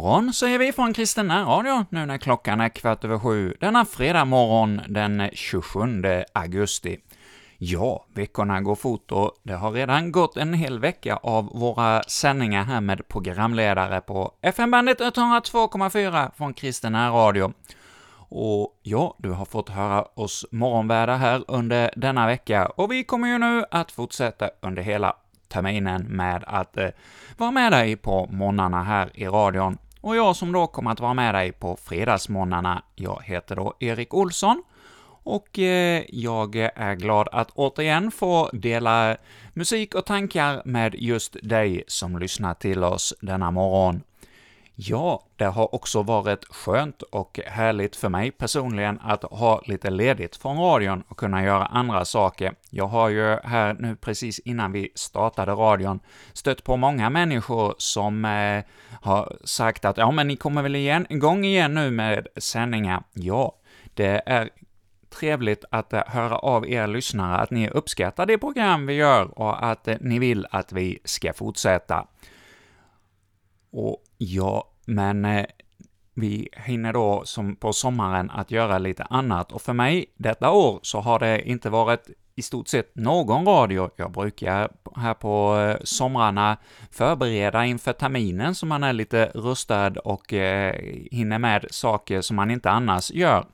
Morgon säger vi från Kristen Radio nu när klockan är kvart över sju denna fredag morgon den 27 augusti. Ja, veckorna går fort och det har redan gått en hel vecka av våra sändningar här med programledare på FM-bandet 102,4 från Kristen Radio. Och ja, du har fått höra oss morgonvärdar här under denna vecka, och vi kommer ju nu att fortsätta under hela terminen med att eh, vara med dig på morgnarna här i radion. Och jag som då kommer att vara med dig på fredagsmorgnarna, jag heter då Erik Olsson, och eh, jag är glad att återigen få dela musik och tankar med just dig som lyssnar till oss denna morgon. Ja, det har också varit skönt och härligt för mig personligen att ha lite ledigt från radion och kunna göra andra saker. Jag har ju här nu precis innan vi startade radion stött på många människor som eh, har sagt att ”ja, men ni kommer väl igen, igång igen nu med sändningar?” Ja, det är trevligt att eh, höra av er lyssnare att ni uppskattar det program vi gör och att eh, ni vill att vi ska fortsätta. Och ja, men eh, vi hinner då som på sommaren att göra lite annat, och för mig detta år så har det inte varit i stort sett någon radio. Jag brukar här på eh, somrarna förbereda inför terminen så man är lite rustad och eh, hinner med saker som man inte annars gör.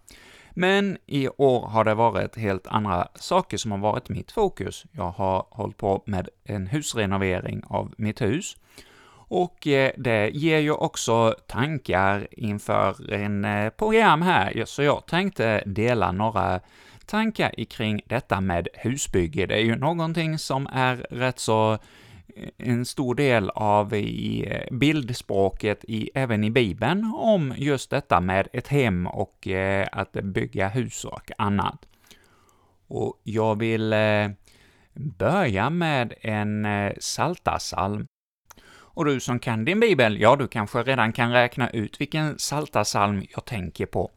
Men i år har det varit helt andra saker som har varit mitt fokus. Jag har hållit på med en husrenovering av mitt hus, och eh, det ger ju också tankar inför en eh, program här, så jag tänkte dela några tankar kring detta med husbygge. Det är ju någonting som är rätt så eh, en stor del av i bildspråket i, även i Bibeln om just detta med ett hem och att bygga hus och annat. Och jag vill börja med en saltasalm och du som kan din bibel, ja, du kanske redan kan räkna ut vilken saltarsalm jag tänker på.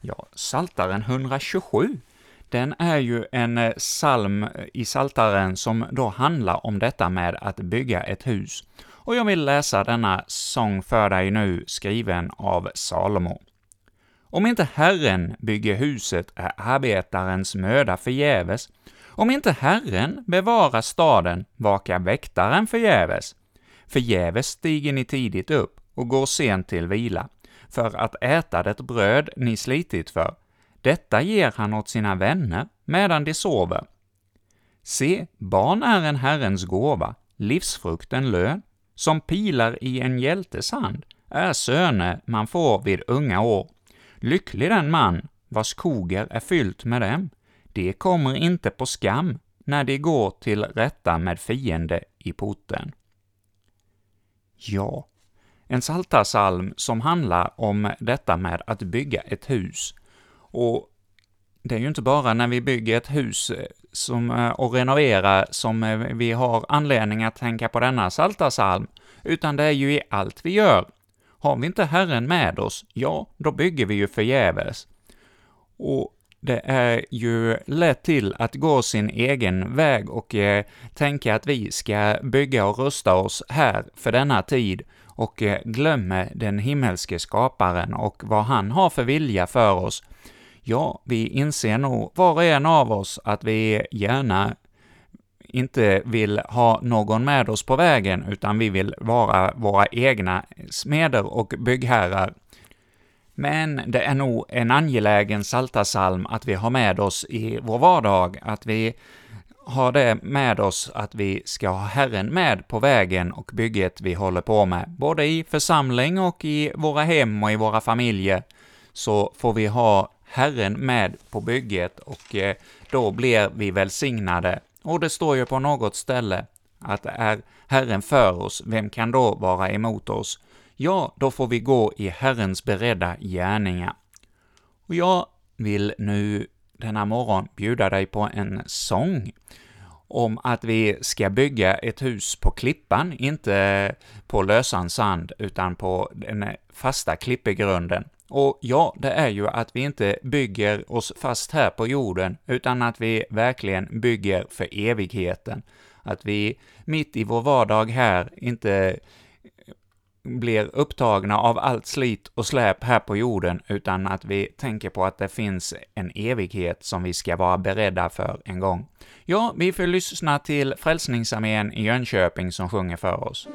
Ja, Saltaren 127, den är ju en eh, psalm eh, i Saltaren som då handlar om detta med att bygga ett hus. Och jag vill läsa denna sång för dig nu, skriven av Salomo. Om inte Herren bygger huset är arbetarens möda förgäves. Om inte Herren bevarar staden vakar väktaren förgäves. Förgäves stiger ni tidigt upp och går sent till vila, för att äta det bröd ni slitit för. Detta ger han åt sina vänner medan de sover. Se, barn är en Herrens gåva, livsfrukten lön, som pilar i en hjältes hand, är söner man får vid unga år. Lycklig den man, vars koger är fyllt med dem. De kommer inte på skam när de går till rätta med fiende i porten. Ja, en saltarsalm som handlar om detta med att bygga ett hus. Och det är ju inte bara när vi bygger ett hus eh, som, eh, och renoverar som eh, vi har anledning att tänka på denna saltarsalm, utan det är ju i allt vi gör. Har vi inte Herren med oss, ja, då bygger vi ju förgäves. Och det är ju lätt till att gå sin egen väg och eh, tänka att vi ska bygga och rusta oss här för denna tid och eh, glömmer den himmelske skaparen och vad han har för vilja för oss. Ja, vi inser nog var och en av oss att vi gärna inte vill ha någon med oss på vägen, utan vi vill vara våra egna smeder och byggherrar men det är nog en angelägen saltasalm att vi har med oss i vår vardag, att vi har det med oss att vi ska ha Herren med på vägen och bygget vi håller på med, både i församling och i våra hem och i våra familjer, så får vi ha Herren med på bygget och eh, då blir vi välsignade. Och det står ju på något ställe att är Herren för oss, vem kan då vara emot oss? Ja, då får vi gå i Herrens beredda gärningar. Och jag vill nu denna morgon bjuda dig på en sång om att vi ska bygga ett hus på klippan, inte på lösan sand, utan på den fasta klippegrunden. Och ja, det är ju att vi inte bygger oss fast här på jorden, utan att vi verkligen bygger för evigheten. Att vi mitt i vår vardag här inte blir upptagna av allt slit och släp här på jorden, utan att vi tänker på att det finns en evighet som vi ska vara beredda för en gång. Ja, vi får lyssna till Frälsningsarmén i Jönköping som sjunger för oss.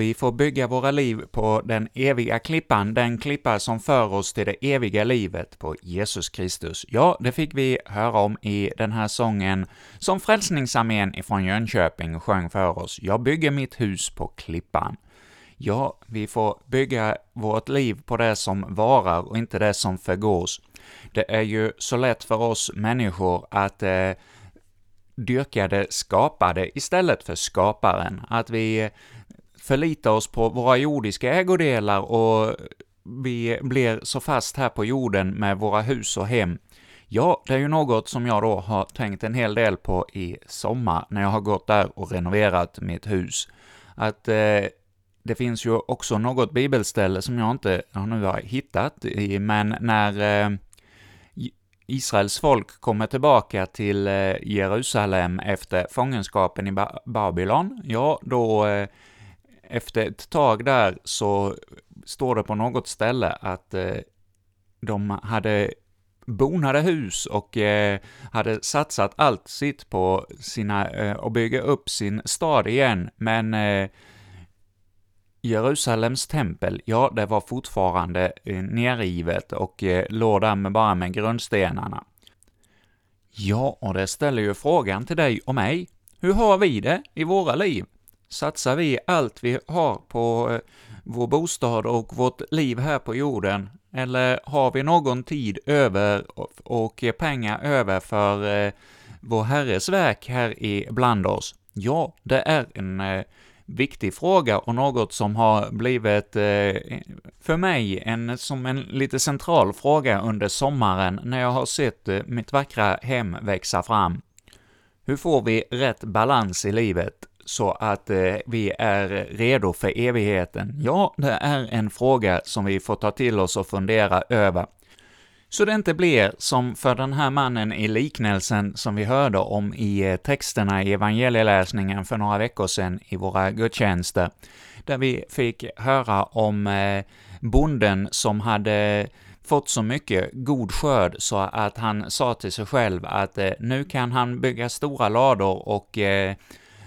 Vi får bygga våra liv på den eviga klippan, den klippa som för oss till det eviga livet på Jesus Kristus. Ja, det fick vi höra om i den här sången som Frälsningsarmén ifrån Jönköping sjöng för oss. Jag bygger mitt hus på klippan. Ja, vi får bygga vårt liv på det som varar och inte det som förgås. Det är ju så lätt för oss människor att eh, dyrka det skapade istället för skaparen, att vi förlita oss på våra jordiska ägodelar och vi blir så fast här på jorden med våra hus och hem. Ja, det är ju något som jag då har tänkt en hel del på i sommar, när jag har gått där och renoverat mitt hus. Att eh, det finns ju också något bibelställe som jag inte nu har hittat, men när eh, Israels folk kommer tillbaka till eh, Jerusalem efter fångenskapen i Babylon, ja, då eh, efter ett tag där så står det på något ställe att eh, de hade bonade hus och eh, hade satsat allt sitt på sina, eh, att bygga upp sin stad igen, men eh, Jerusalems tempel, ja, det var fortfarande eh, nerrivet och eh, låg där med bara med grundstenarna. Ja, och det ställer ju frågan till dig och mig. Hur har vi det i våra liv? Satsar vi allt vi har på eh, vår bostad och vårt liv här på jorden, eller har vi någon tid över och pengar över för eh, vår Herres verk här ibland oss? Ja, det är en eh, viktig fråga och något som har blivit, för mig, en, som en lite central fråga under sommaren när jag har sett mitt vackra hem växa fram. Hur får vi rätt balans i livet? Så att eh, vi är redo för evigheten? Ja, det är en fråga som vi får ta till oss och fundera över. så det inte blir som för den här mannen i liknelsen som vi hörde om i eh, texterna i evangelieläsningen för några veckor sedan i våra gudstjänster, där vi fick höra om eh, bonden som hade fått så mycket god skörd så att han sa till sig själv att eh, nu kan han bygga stora lador och eh,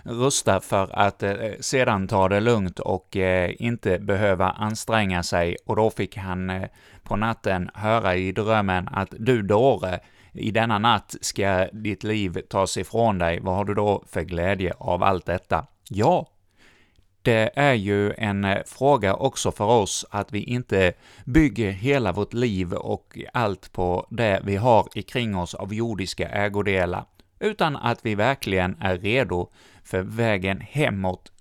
rusta för att eh, sedan ta det lugnt och eh, inte behöva anstränga sig, och då fick han eh, på natten höra i drömmen att du dåre, i denna natt ska ditt liv tas ifrån dig, vad har du då för glädje av allt detta? Ja, det är ju en eh, fråga också för oss att vi inte bygger hela vårt liv och allt på det vi har ikring oss av jordiska ägodelar, utan att vi verkligen är redo för vägen hemåt.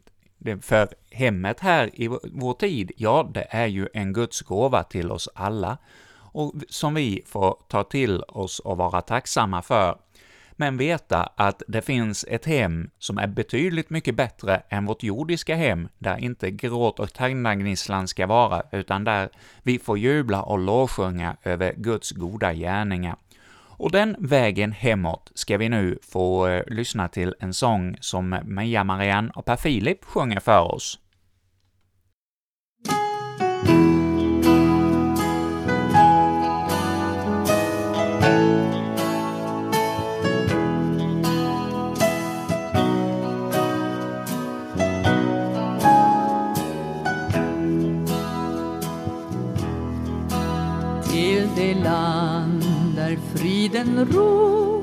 För hemmet här i vår tid, ja, det är ju en Guds gåva till oss alla, och som vi får ta till oss och vara tacksamma för men veta att det finns ett hem som är betydligt mycket bättre än vårt jordiska hem, där inte gråt och tandagnisslan ska vara, utan där vi får jubla och lovsjunga över Guds goda gärningar. Och den vägen hemåt ska vi nu få eh, lyssna till en sång som Mia Marianne och Per Filip sjunger för oss. Tiden ro.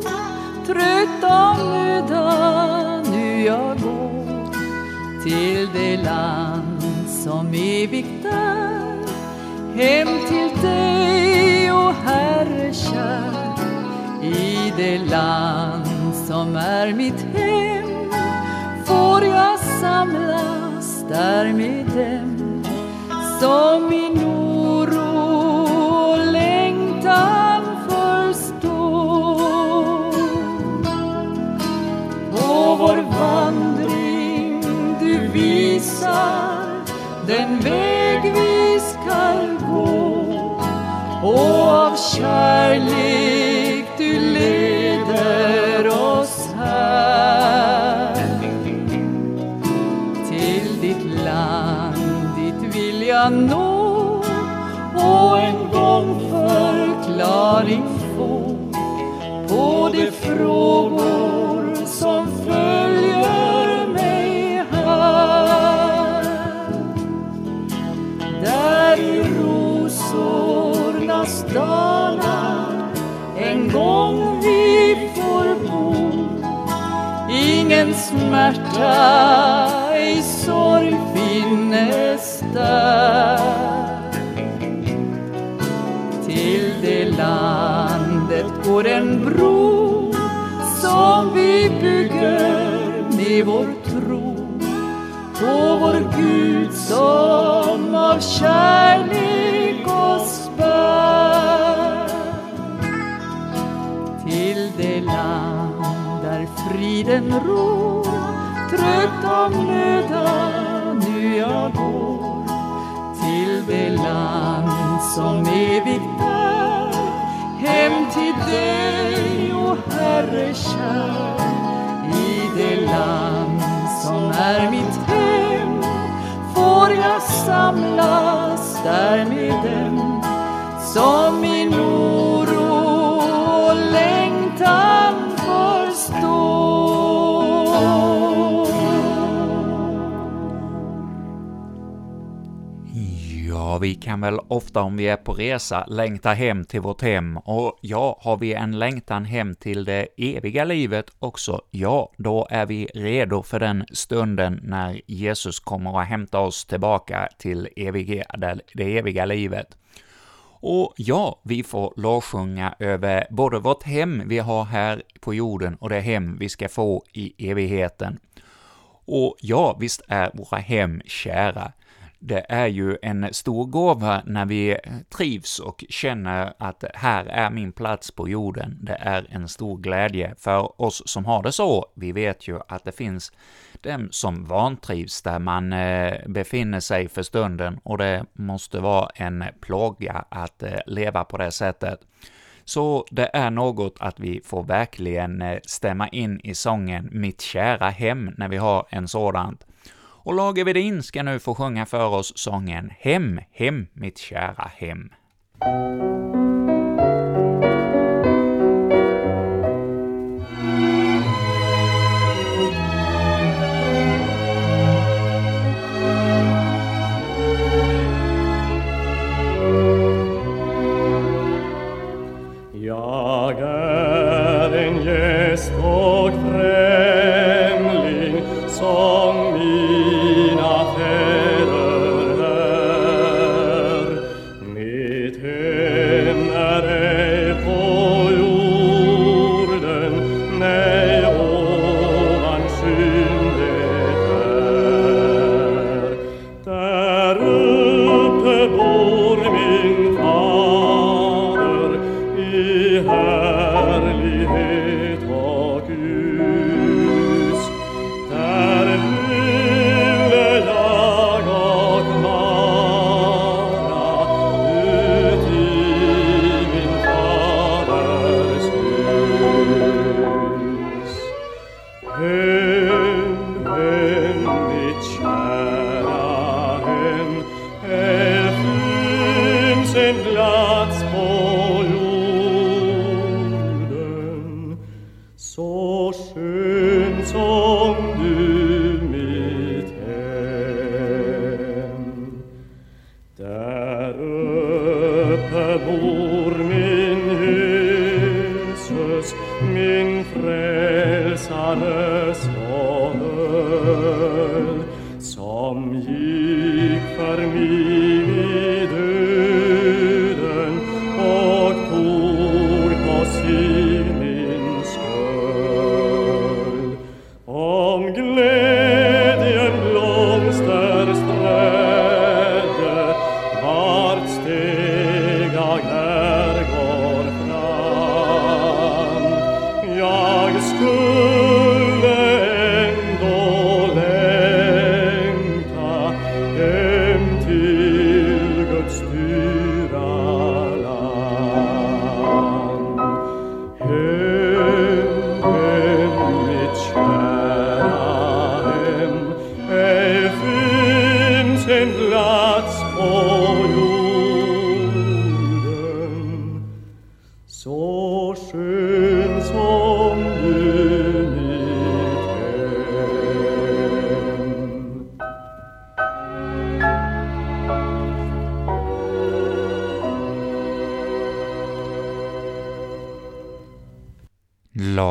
Trött av möda nu jag går till det land som evigt är. Hem till dig, o Herre kär I det land som är mitt hem. Får jag samlas där med dem som min den väg vi skall gå. Och av kärlek du leder oss här. Till ditt land, dit vill jag nå och en gång förklaring få. På de frågor smärta, ej sorg finnes där Till det landet går en bro som vi bygger med vår tro. På vår Gud som av kärlek oss bär till det land där friden av möda nu jag går till det land som evigt är hem till dig, o Herre kär i det land som är mitt hem. Får jag samlas där med dem som vi kan väl ofta om vi är på resa längta hem till vårt hem, och ja, har vi en längtan hem till det eviga livet också, ja, då är vi redo för den stunden när Jesus kommer att hämta oss tillbaka till det eviga livet. Och ja, vi får lovsjunga över både vårt hem vi har här på jorden och det hem vi ska få i evigheten. Och ja, visst är våra hem kära det är ju en stor gåva när vi trivs och känner att här är min plats på jorden. Det är en stor glädje för oss som har det så. Vi vet ju att det finns dem som vantrivs där man eh, befinner sig för stunden, och det måste vara en plåga att eh, leva på det sättet. Så det är något att vi får verkligen eh, stämma in i sången ”Mitt kära hem” när vi har en sådant. Och Lage Wedin ska nu få sjunga för oss sången ”Hem, hem, mitt kära hem”.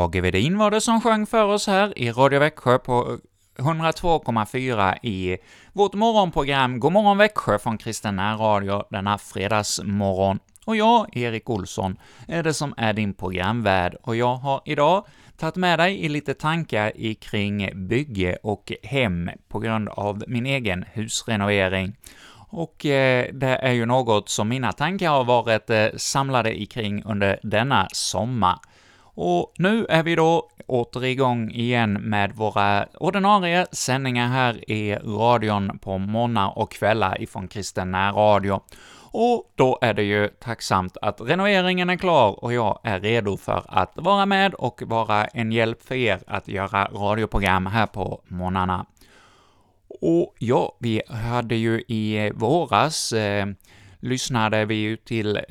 Tage Vedin var det som sjöng för oss här i Radio Växjö på 102,4 i vårt morgonprogram God morgon Växjö från Kristen Radio denna fredagsmorgon. Och jag, Erik Olsson, är det som är din programvärd, och jag har idag tagit med dig i lite tankar kring bygge och hem på grund av min egen husrenovering. Och eh, det är ju något som mina tankar har varit eh, samlade kring under denna sommar. Och nu är vi då åter igång igen med våra ordinarie sändningar här i radion på morgnar och kvällar ifrån Kristen Radio. Och då är det ju tacksamt att renoveringen är klar och jag är redo för att vara med och vara en hjälp för er att göra radioprogram här på morgnarna. Och ja, vi hade ju i våras eh, lyssnade vi ju till eh,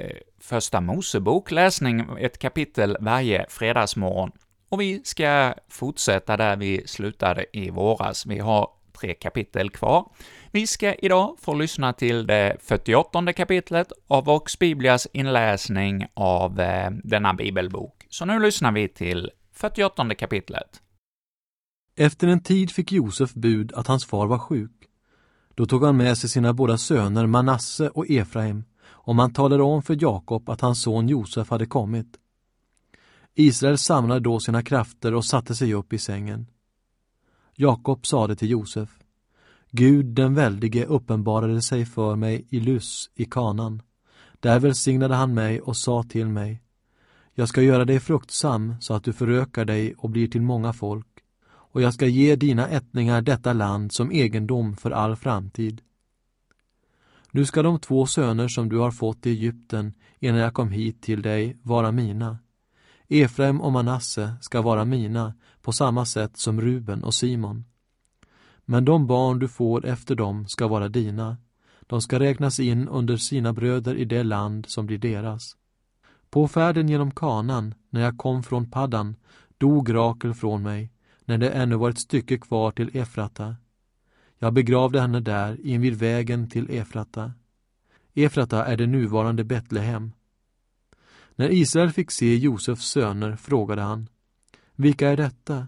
Första Mosebok läsning, ett kapitel varje fredagsmorgon. Och vi ska fortsätta där vi slutade i våras. Vi har tre kapitel kvar. Vi ska idag få lyssna till det 48 kapitlet av Vox Biblias inläsning av eh, denna bibelbok. Så nu lyssnar vi till 48 kapitlet. Efter en tid fick Josef bud att hans far var sjuk. Då tog han med sig sina båda söner Manasse och Efraim och man talade om för Jakob att hans son Josef hade kommit. Israel samlade då sina krafter och satte sig upp i sängen. Jakob sade till Josef, Gud den väldige uppenbarade sig för mig i Lys i kanan. Där välsignade han mig och sa till mig, jag ska göra dig fruktsam så att du förökar dig och blir till många folk, och jag ska ge dina ättlingar detta land som egendom för all framtid. Nu ska de två söner som du har fått i Egypten innan jag kom hit till dig vara mina. Efraim och Manasse ska vara mina på samma sätt som Ruben och Simon. Men de barn du får efter dem ska vara dina. De ska räknas in under sina bröder i det land som blir deras. På färden genom kanan, när jag kom från Paddan, dog Rakel från mig, när det ännu var ett stycke kvar till Efrata. Jag begravde henne där, invid vägen till Efrata. Efrata är det nuvarande Betlehem. När Israel fick se Josefs söner frågade han, Vilka är detta?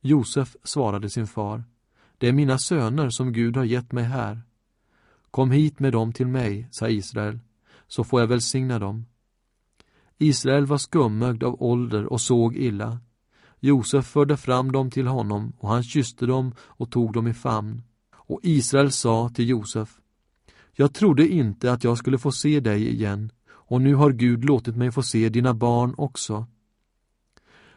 Josef svarade sin far, Det är mina söner som Gud har gett mig här. Kom hit med dem till mig, sa Israel, så får jag välsigna dem. Israel var skummögd av ålder och såg illa. Josef förde fram dem till honom och han kysste dem och tog dem i famn. Och Israel sa till Josef, Jag trodde inte att jag skulle få se dig igen, och nu har Gud låtit mig få se dina barn också.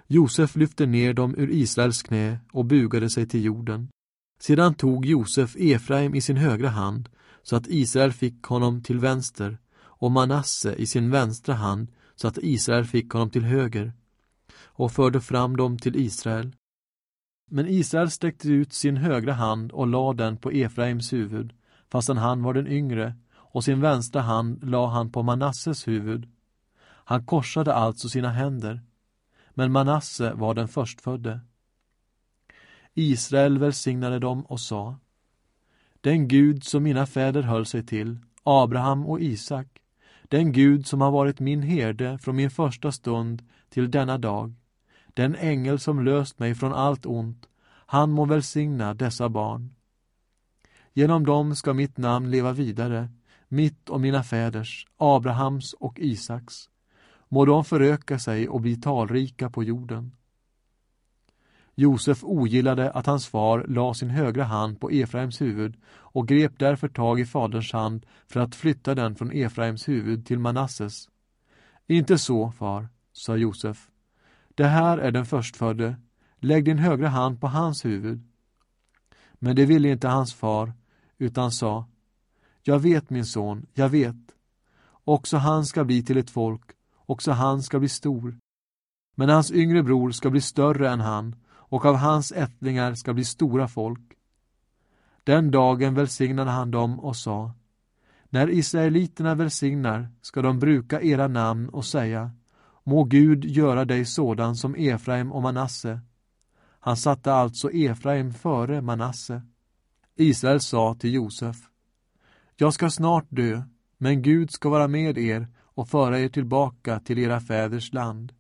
Josef lyfte ner dem ur Israels knä och bugade sig till jorden. Sedan tog Josef Efraim i sin högra hand, så att Israel fick honom till vänster, och Manasse i sin vänstra hand, så att Israel fick honom till höger, och förde fram dem till Israel. Men Israel sträckte ut sin högra hand och lade den på Efraims huvud, fastän han var den yngre, och sin vänstra hand lade han på Manasses huvud. Han korsade alltså sina händer, men Manasse var den förstfödde. Israel välsignade dem och sa Den Gud som mina fäder höll sig till, Abraham och Isak, den Gud som har varit min herde från min första stund till denna dag, den ängel som löst mig från allt ont, han må välsigna dessa barn. Genom dem ska mitt namn leva vidare, mitt och mina fäders, Abrahams och Isaks. Må de föröka sig och bli talrika på jorden. Josef ogillade att hans far la sin högra hand på Efraims huvud och grep därför tag i faderns hand för att flytta den från Efraims huvud till Manasses. Inte så, far, sa Josef. Det här är den förstfödde. Lägg din högra hand på hans huvud. Men det ville inte hans far, utan sa Jag vet, min son, jag vet. Också han ska bli till ett folk, också han ska bli stor. Men hans yngre bror ska bli större än han, och av hans ättlingar ska bli stora folk. Den dagen välsignade han dem och sa När israeliterna välsignar ska de bruka era namn och säga Må Gud göra dig sådan som Efraim och Manasse. Han satte alltså Efraim före Manasse. Israel sa till Josef Jag ska snart dö, men Gud ska vara med er och föra er tillbaka till era fäders land.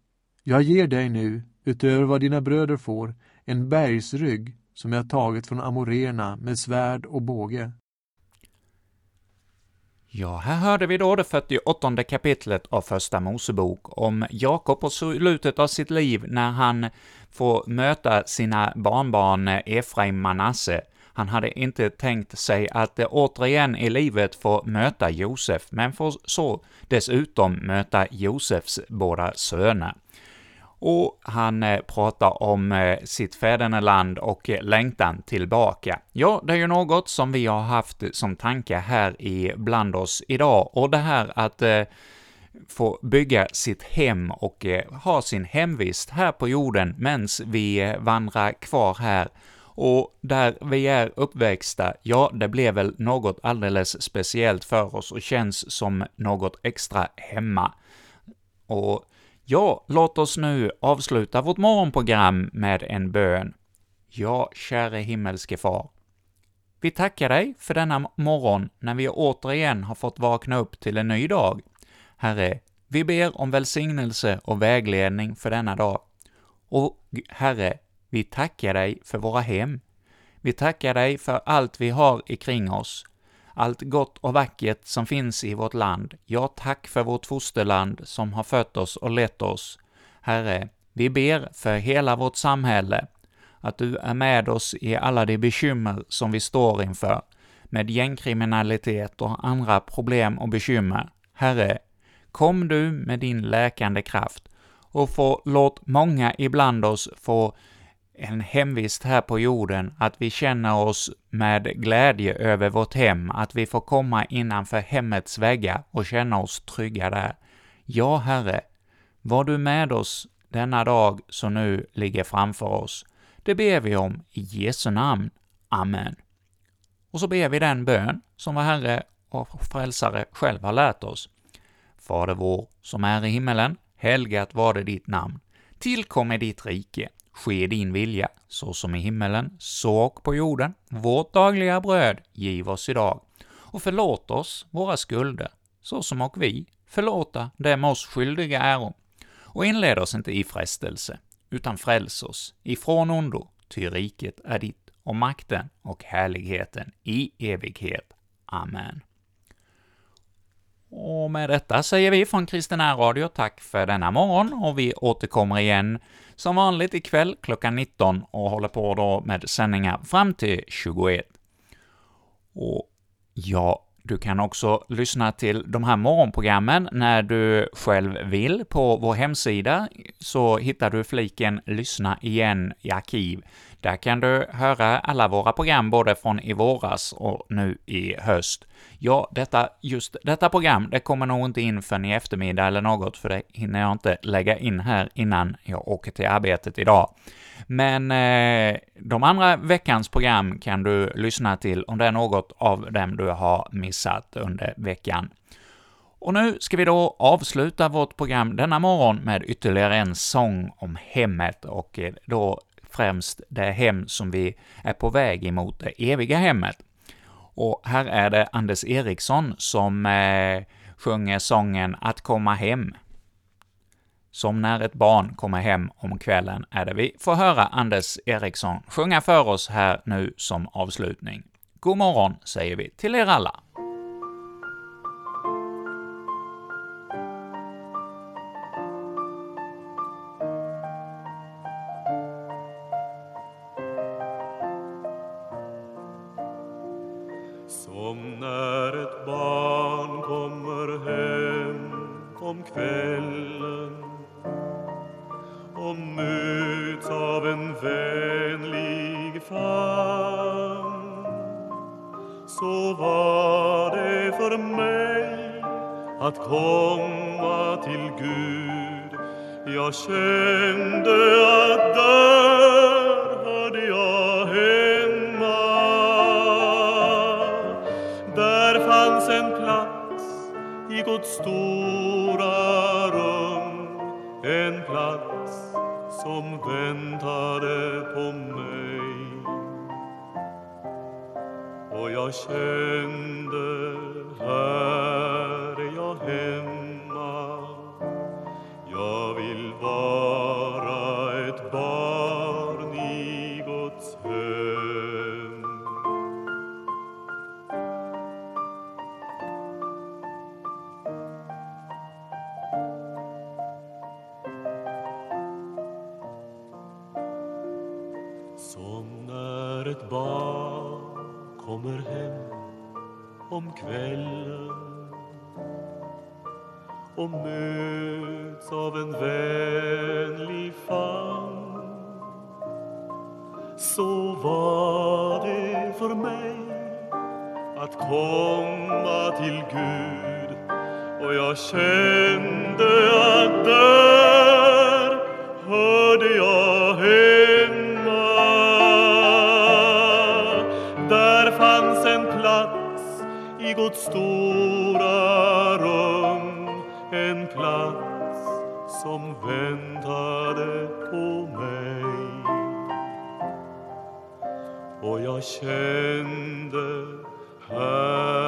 Jag ger dig nu, utöver vad dina bröder får, en bergsrygg som jag tagit från amorerna med svärd och båge. Ja, här hörde vi då det 48 kapitlet av Första Mosebok om Jakob och slutet av sitt liv när han får möta sina barnbarn Efraim Manasse. Han hade inte tänkt sig att återigen i livet få möta Josef, men får så dessutom möta Josefs båda söner och han eh, pratar om eh, sitt fäderneland och eh, längtan tillbaka. Ja, det är ju något som vi har haft som tanke här i bland oss idag, och det här att få bygga sitt hem och ha sin hemvist här på jorden medan vi vandrar kvar här och där vi är uppväxta, ja, det blev väl något alldeles speciellt för oss och känns som något extra hemma. Och Ja, låt oss nu avsluta vårt morgonprogram med en bön. Ja, käre himmelske Far. Vi tackar dig för denna morgon när vi återigen har fått vakna upp till en ny dag. Herre, vi ber om välsignelse och vägledning för denna dag. Och Herre, vi tackar dig för våra hem. Vi tackar dig för allt vi har ikring oss, allt gott och vackert som finns i vårt land. Ja, tack för vårt fosterland som har fött oss och lett oss. Herre, vi ber för hela vårt samhälle, att du är med oss i alla de bekymmer som vi står inför, med gängkriminalitet och andra problem och bekymmer. Herre, kom du med din läkande kraft och få, låt många ibland oss få en hemvist här på jorden, att vi känner oss med glädje över vårt hem, att vi får komma innanför hemmets väggar och känna oss trygga där. Ja, Herre, var du med oss denna dag som nu ligger framför oss. Det ber vi om i Jesu namn. Amen. Och så ber vi den bön som vår Herre och Frälsare själv har lärt oss. Fader vår, som är i himmelen, helgat var det ditt namn. Tillkommer ditt rike. Ske din vilja, så som i himmelen, så och på jorden. Vårt dagliga bröd giv oss idag. Och förlåt oss våra skulder, så som och vi förlåta dem oss skyldiga äro. Och inled oss inte i frestelse, utan fräls oss ifrån ondo, ty riket är ditt, och makten och härligheten i evighet. Amen. Och med detta säger vi från Kristina Radio tack för denna morgon, och vi återkommer igen som vanligt ikväll klockan 19 och håller på då med sändningar fram till 21. Och ja, du kan också lyssna till de här morgonprogrammen när du själv vill. På vår hemsida så hittar du fliken ”Lyssna igen” i arkiv. Där kan du höra alla våra program, både från i våras och nu i höst. Ja, detta, just detta program, det kommer nog inte in förrän i eftermiddag eller något, för det hinner jag inte lägga in här innan jag åker till arbetet idag. Men eh, de andra veckans program kan du lyssna till om det är något av dem du har missat under veckan. Och nu ska vi då avsluta vårt program denna morgon med ytterligare en sång om hemmet, och eh, då främst det hem som vi är på väg emot, det eviga hemmet. Och här är det Anders Eriksson som eh, sjunger sången ”Att komma hem”. Som när ett barn kommer hem om kvällen är det vi får höra Anders Eriksson sjunga för oss här nu som avslutning. God morgon säger vi till er alla. Komma till Gud. Jag känner Guds stora rum en plats som väntade på mig. Och jag kände här